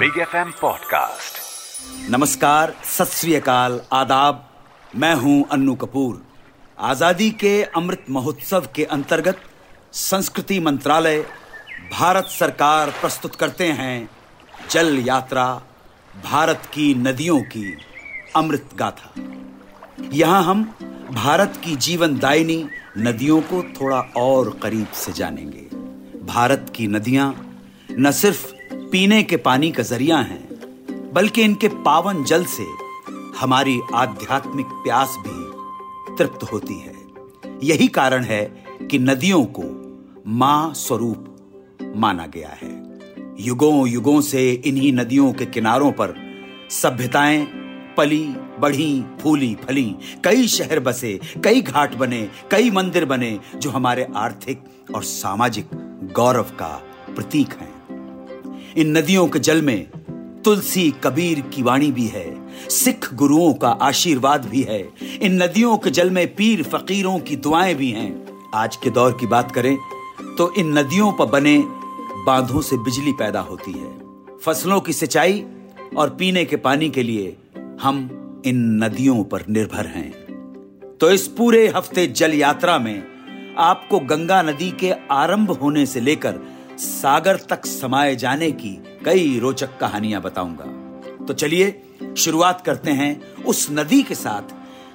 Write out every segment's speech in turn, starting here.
Big F M podcast नमस्कार, सत श्री अकाल, आदाब। मैं हूँ अन्नू कपूर। आज़ादी के अमृत महोत्सव के अंतर्गत संस्कृति मंत्रालय, भारत सरकार प्रस्तुत करते हैं जल यात्रा, भारत की नदियों की अमृत गाथा। यहाँ हम भारत की जीवनदायिनी नदियों को थोड़ा और करीब से जानेंगे। भारत की नदियाँ न सिर्फ़ पीने के पानी का ज़रिया हैं, बल्कि इनके पावन जल से हमारी आध्यात्मिक प्यास भी तृप्त होती है। यही कारण है कि नदियों को माँ स्वरूप माना गया है। युगों युगों से इन्हीं नदियों के किनारों पर सभ्यताएँ पली, बढ़ी, फूली, फली, कई शहर बसे, कई घाट बने, कई मंदिर बने, जो हमारे आर्थिक और सामाजिक गौरव का प्रतीक हैं। इन नदियों के जल में तुलसी कबीर की वाणी भी है, सिख गुरुओं का आशीर्वाद भी है, इन नदियों के जल में पीर फकीरों की दुआएँ भी हैं। आज के दौर की बात करें तो इन नदियों पर बने बांधों से बिजली पैदा होती है। फ़सलों की सिंचाई और पीने के पानी के लिए हम इन नदियों पर निर्भर हैं। तो इस पूरे हफ़्ते जल यात्रा में आपको गंगा नदी के आरंभ होने से लेकर सागर तक समाये जाने की कई रोचक कहानियाँ बताऊँगा। तो चलिए, शुरुआत करते हैं उस नदी के साथ,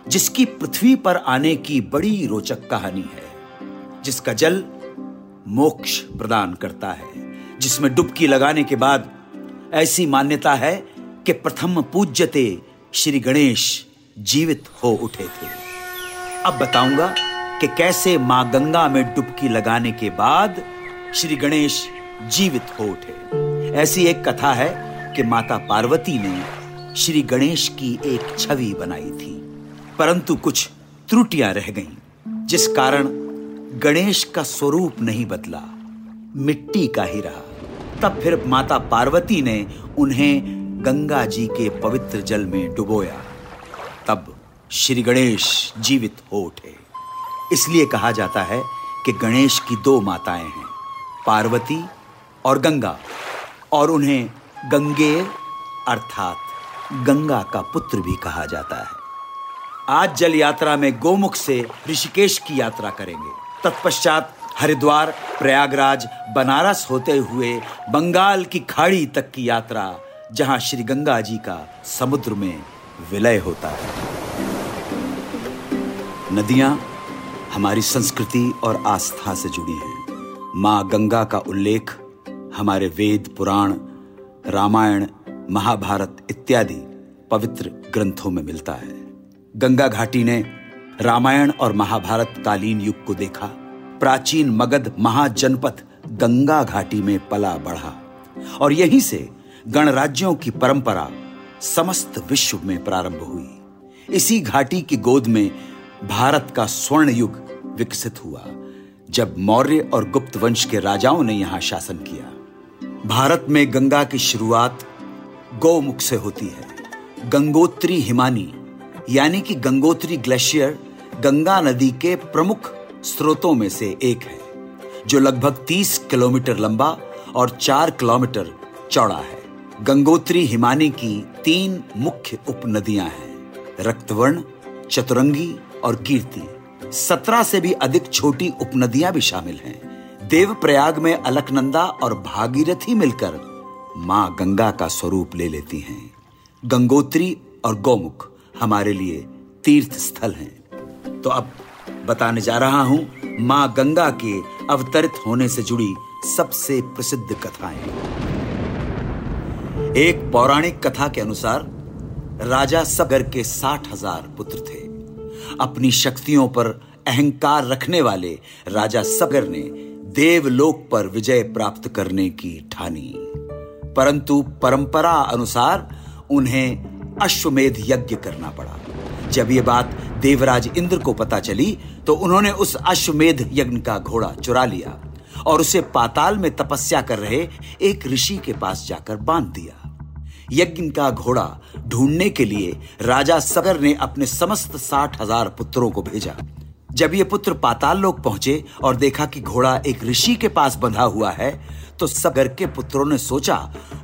जिसकी पृथ्वी पर आने की बड़ी रोचक कहानी है, जिसका जल मोक्ष प्रदान करता है, जिसमें डुबकी लगाने के बाद ऐसी मान्यता है कि प्रथम पूज्यते श्री गणेश जीवित हो उठे थे। अब बताऊँगा कि कैसे माँ गंगा में डुबकी लगाने के बाद श्री गणेश जीवित हो उठे। ऐसी एक कथा है कि माता पार्वती ने श्री गणेश की एक छवि बनाई थी, परंतु कुछ त्रुटियाँ रह गईं, जिस कारण गणेश का स्वरूप नहीं बदला, मिट्टी का ही रहा। तब फिर माता पार्वती ने उन्हें गंगा जी के पवित्र जल में डुबोया। तब श्री गणेश जीवित हो उठे। इसलिए कहा जाता है कि गणेश की दो माताएँ हैं। पार्वती और गंगा और उन्हें गंगे अर्थात गंगा का पुत्र भी कहा जाता है। आज जल यात्रा में गोमुख से ऋषिकेश की यात्रा करेंगे। तत्पश्चात हरिद्वार, प्रयागराज, बनारस होते हुए बंगाल की खाड़ी तक की यात्रा, जहाँ श्री गंगा जी का समुद्र में विलय होता है। नदियाँ हमारी संस्कृति और आस्था से जुड़ी हैं। माँ गंगा का उल्लेख, हमारे वेद, पुराण, रामायण, महाभारत इत्यादि पवित्र ग्रंथों में मिलता है। गंगा घाटी ने रामायण और महाभारत कालीन युग को देखा। प्राचीन मगध महाजनपद गंगा घाटी में पला बढ़ा। और यहीं से गणराज्यों की परंपरा समस्त विश्व में प्रारंभ हुई। इसी घाटी की गोद में भारत का स्वर्ण युग विकसित हुआ। जब मौर्य और गुप्त वंश के राजाओं ने यहाँ शासन किया, भारत में गंगा की शुरुआत गौमुख से होती है। गंगोत्री हिमानी, यानी कि गंगोत्री ग्लेशियर, गंगा नदी के प्रमुख स्रोतों में से एक है, जो लगभग 30 किलोमीटर लंबा और 4 किलोमीटर चौड़ा है। गंगोत्री हिमानी की तीन मुख्य उपनदियाँ हैं, रक्तवर्ण, चतुरंगी और कीर्ति। सत्रह से भी अधिक छोटी उपनदियाँ भी शामिल हैं। देवप्रयाग में अलकनंदा और भागीरथी मिलकर माँ गंगा का स्वरूप ले लेती हैं। गंगोत्री और गौमुख हमारे लिए तीर्थ स्थल हैं। तो अब बताने जा रहा हूँ माँ गंगा के अवतरित होने से जुड़ी सबसे प्रसिद्ध कथाएँ। एक पौराणिक कथा के अनुसार राजा सगर के साठ हज़ार पुत्र थे। अपनी शक्तियों पर अहंकार रखने वाले राजा सगर ने देवलोक पर विजय प्राप्त करने की ठानी। परंतु परंपरा अनुसार उन्हें अश्वमेध यज्ञ करना पड़ा। जब ये बात देवराज इंद्र को पता चली तो उन्होंने उस अश्वमेध यज्ञ का घोड़ा चुरा लिया और उसे पाताल में तपस्या कर रहे एक ऋषि के पास जाकर बाँध दिया। यज्ञ का घोड़ा ढूँढने के लिए राजा सगर ने अपने समस्त साठ हज़ार पुत्रों को भेजा। जब ये पुत्र पाताल लोक पहुँचे और देखा कि घोड़ा एक ऋषि के पास बंधा हुआ है तो सगर के पुत्रों ने सोचा,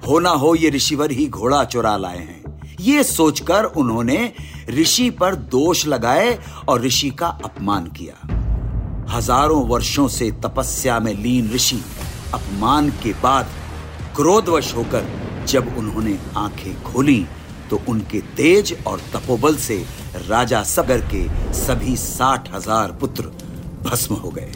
हो ना हो, ये ऋषिवर ही घोड़ा चुरा लाए हैं। ये सोचकर उन्होंने ऋषि पर दोष लगाए और ऋषि का अपमान किया। हज़ारों वर्षों से तपस्या में लीन ऋषि अपमान के बाद क्रोधवश होकर जब उन्होंने आँखें खोली तो उनके तेज और तपोबल से राजा सगर के सभी साठ हज़ार पुत्र भस्म हो गए।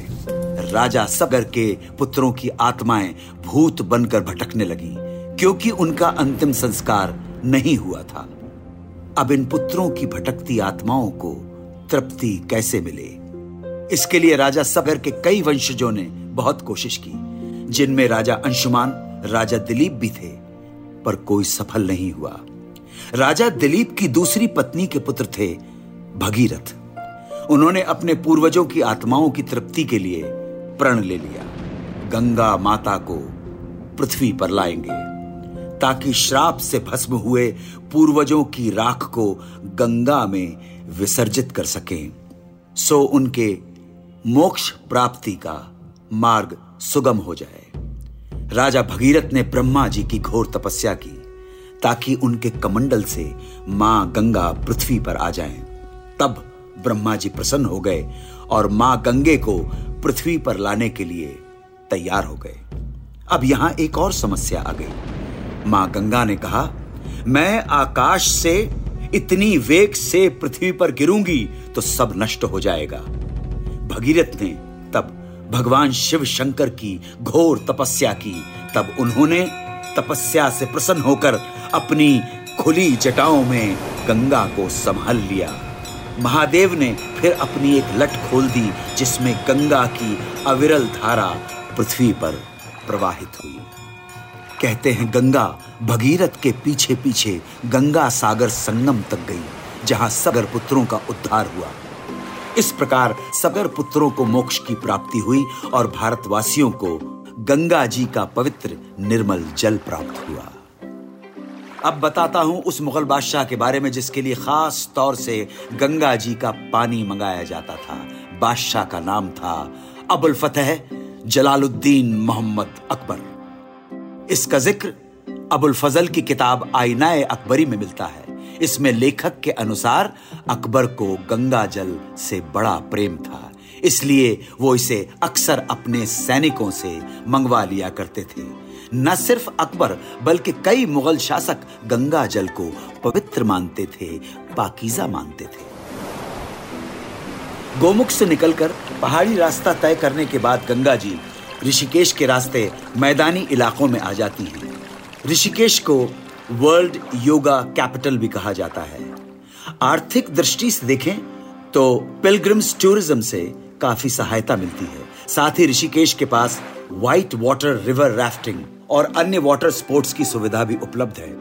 राजा सगर के पुत्रों की आत्माएँ भूत बनकर भटकने लगी, क्योंकि उनका अंतिम संस्कार नहीं हुआ था। अब इन पुत्रों की भटकती आत्माओं को तृप्ति कैसे मिले? इसके लिए राजा सगर के कई वंशजों ने बहुत कोशिश की, जिनमें राजा अंशुमान, राजा दिलीप भी थे। पर कोई सफल नहीं हुआ। राजा दिलीप की दूसरी पत्नी के पुत्र थे भगीरथ। उन्होंने अपने पूर्वजों की आत्माओं की तृप्ति के लिए प्रण ले लिया। गंगा माता को पृथ्वी पर लाएँगे, ताकि श्राप से भस्म हुए पूर्वजों की राख को गंगा में विसर्जित कर सकें। सो उनके मोक्ष प्राप्ति का मार्ग सुगम हो जाए। राजा भगीरथ ने ब्रह्मा जी की घोर तपस्या की, ताकि उनके कमंडल से माँ गंगा पृथ्वी पर आ जाएँ। तब ब्रह्मा जी प्रसन्न हो गए और माँ गंगे को पृथ्वी पर लाने के लिए तैयार हो गए। अब यहाँ एक और समस्या आ गई। माँ गंगा ने कहा, मैं आकाश से, इतनी वेग से पृथ्वी पर गिरूँगी तो सब नष्ट हो जाएगा। भगीरथ ने तब भगवान शिव शंकर की घोर तपस्या की। तब उन्होंने तपस्या से प्रसन्न होकर अपनी खुली जटाओं में गंगा को संभाल लिया। महादेव ने फिर अपनी एक लट खोल दी, जिसमें गंगा की अविरल धारा पृथ्वी पर प्रवाहित हुई। कहते हैं, गंगा भगीरथ के पीछे पीछे गंगा सागर संगम तक गई, जहाँ सगर पुत्रों का उद्धार हुआ। इस प्रकार सगर पुत्रों को मोक्ष की प्राप्ति हुई और भारतवासियों को गंगा जी का पवित्र निर्मल जल प्राप्त हुआ। अब बताता हूँ उस मुगल बादशाह के बारे में जिसके लिए खास तौर से गंगा जी का पानी मंगाया जाता था। बादशाह का नाम था अबुल फतेह जलालुद्दीन मोहम्मद अकबर। इसका ज़िक्र अबुल फजल की किताब आईनाए अकबरी में मिलता है। इसमें लेखक के अनुसार अकबर को गंगा जल से बड़ा प्रेम था। इसलिए वो इसे अक्सर अपने सैनिकों से मंगवा लिया करते थे। न सिर्फ़ अकबर, बल्कि कई मुगल शासक गंगा जल को पवित्र मानते थे, पाकीजा मानते थे। गोमुख से निकलकर पहाड़ी रास्ता तय करने के बाद गंगा जी ऋषिकेश के रास्ते मैदानी इलाकों में आ जाती हैं। ऋषिकेश को वर्ल्ड योगा कैपिटल भी कहा जाता है। आर्थिक दृष्टि से देखें तो पिलग्रिम्स टूरिज़्म से काफ़ी सहायता मिलती है। साथ ही ऋषिकेश के पास व्हाइट वाटर रिवर राफ्टिंग और अन्य वाटर स्पोर्ट्स की सुविधा भी उपलब्ध है।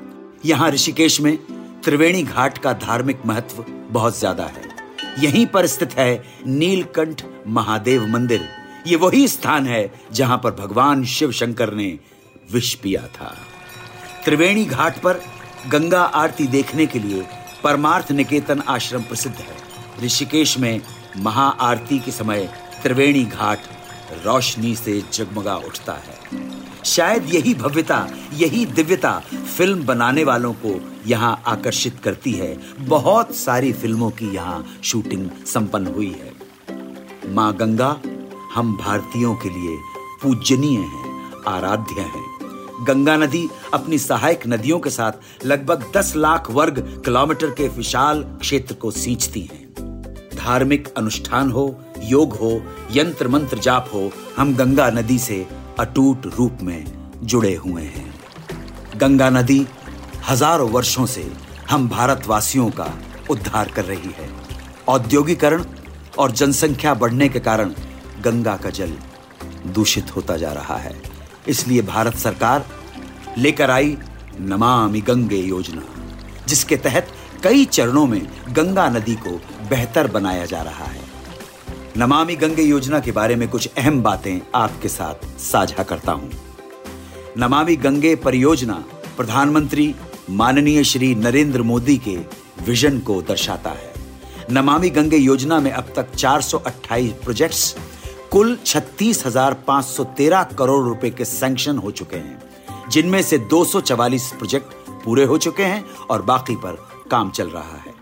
यहाँ ऋषिकेश में त्रिवेणी घाट का धार्मिक महत्व बहुत ज़्यादा है। यहीं पर स्थित है नीलकंठ महादेव मंदिर। ये वही स्थान है जहाँ पर भगवान शिव शंकर ने विष पिया था। त्रिवेणी घाट पर गंगा आरती देखने के लिए परमार्थ निकेतन आश्रम प्रसिद्ध है। ऋषिकेश में महाआरती के समय त्रिवेणी घाट रोशनी से जगमगा उठता है। शायद यही भव्यता, यही दिव्यता फ़िल्म बनाने वालों को यहाँ आकर्षित करती है। बहुत सारी फ़िल्मों की यहाँ शूटिंग संपन्न हुई है। माँ गंगा, हम भारतीयों के लिए पूजनीय हैं, आराध्य हैं। गंगा नदी अपनी सहायक नदियों के साथ लगभग 10 लाख वर्ग किलोमीटर के विशाल क्षेत्र को सींचती हैं। धार्मिक अनुष्ठान हो, योग हो यंत्र मंत्र जाप हो, हम गंगा नदी से अटूट रूप में जुड़े हुए हैं। गंगा नदी हज़ारों वर्षों से हम भारतवासियों का उद्धार कर रही है। औद्योगिकरण और जनसंख्या बढ़ने के कारण गंगा का जल दूषित होता जा रहा है। इसलिए भारत सरकार लेकर आई नमामि गंगे योजना, जिसके तहत कई चरणों में गंगा नदी को बेहतर बनाया जा रहा है। नमामि गंगे योजना के बारे में कुछ अहम बातें आपके साथ साझा करता हूँ। नमामि गंगे परियोजना प्रधानमंत्री माननीय श्री नरेंद्र मोदी के विजन को दर्शाता है। नमामि गंगे योजना में अब तक 428 प्रोजेक्ट्स कुल 36,513 करोड़ रुपए के सैंक्शन हो चुके हैं जिनमें से 244 प्रोजेक्ट पूरे हो चुके हैं और बाकी पर काम चल रहा है।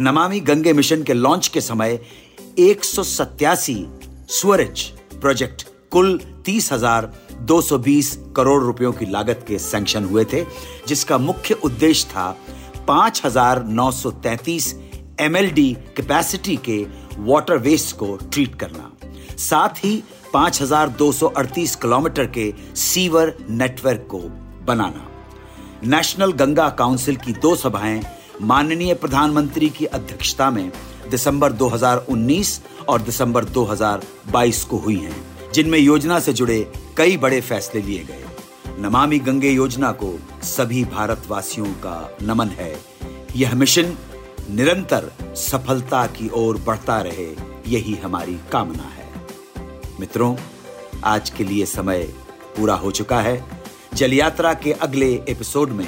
नमामि गंगे मिशन के लॉन्च के समय एक स्वरज प्रोजेक्ट कुल तीस हज़ार 220 करोड़ रुपयों की लागत के सैंक्शन हुए थे जिसका मुख्य उद्देश्य था 5,933 एमएलडी कैपेसिटी के वाटर वेस्ट को ट्रीट करना। साथ ही 5,238 किलोमीटर के सीवर नेटवर्क को बनाना। नेशनल गंगा काउंसिल की दो सभाएँ माननीय प्रधानमंत्री की अध्यक्षता में दिसंबर 2019 और दिसंबर 2022 को हुई हैं जिनमें योजना से जुड़े कई बड़े फैसले लिए गए। नमामि गंगे योजना को सभी भारतवासियों का नमन है। यह मिशन निरंतर सफलता की ओर बढ़ता रहे यही हमारी कामना है। मित्रों, आज के लिए समय पूरा हो चुका है। जल यात्रा के अगले एपिसोड में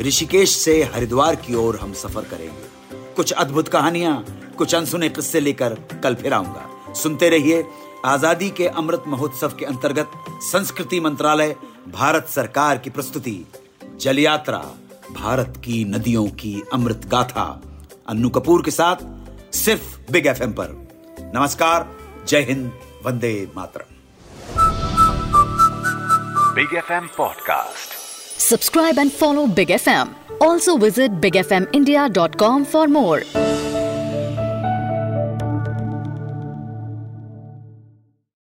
ऋषिकेश से हरिद्वार की ओर हम सफ़र करेंगे। कुछ अद्भुत कहानियाँ, कुछ अनसुने किस्से लेकर कल फिर आऊँगा। सुनते रहिए आज़ादी के अमृत महोत्सव के अंतर्गत संस्कृति मंत्रालय, भारत सरकार की प्रस्तुति, जल यात्रा, भारत की नदियों की अमृत गाथा, अन्नू कपूर के साथ सिर्फ़ बिग एफएम पर। नमस्कार, जय Hind. Vande Mataram Big FM podcast. Subscribe and follow Big FM. Also visit bigfmindia.com for more.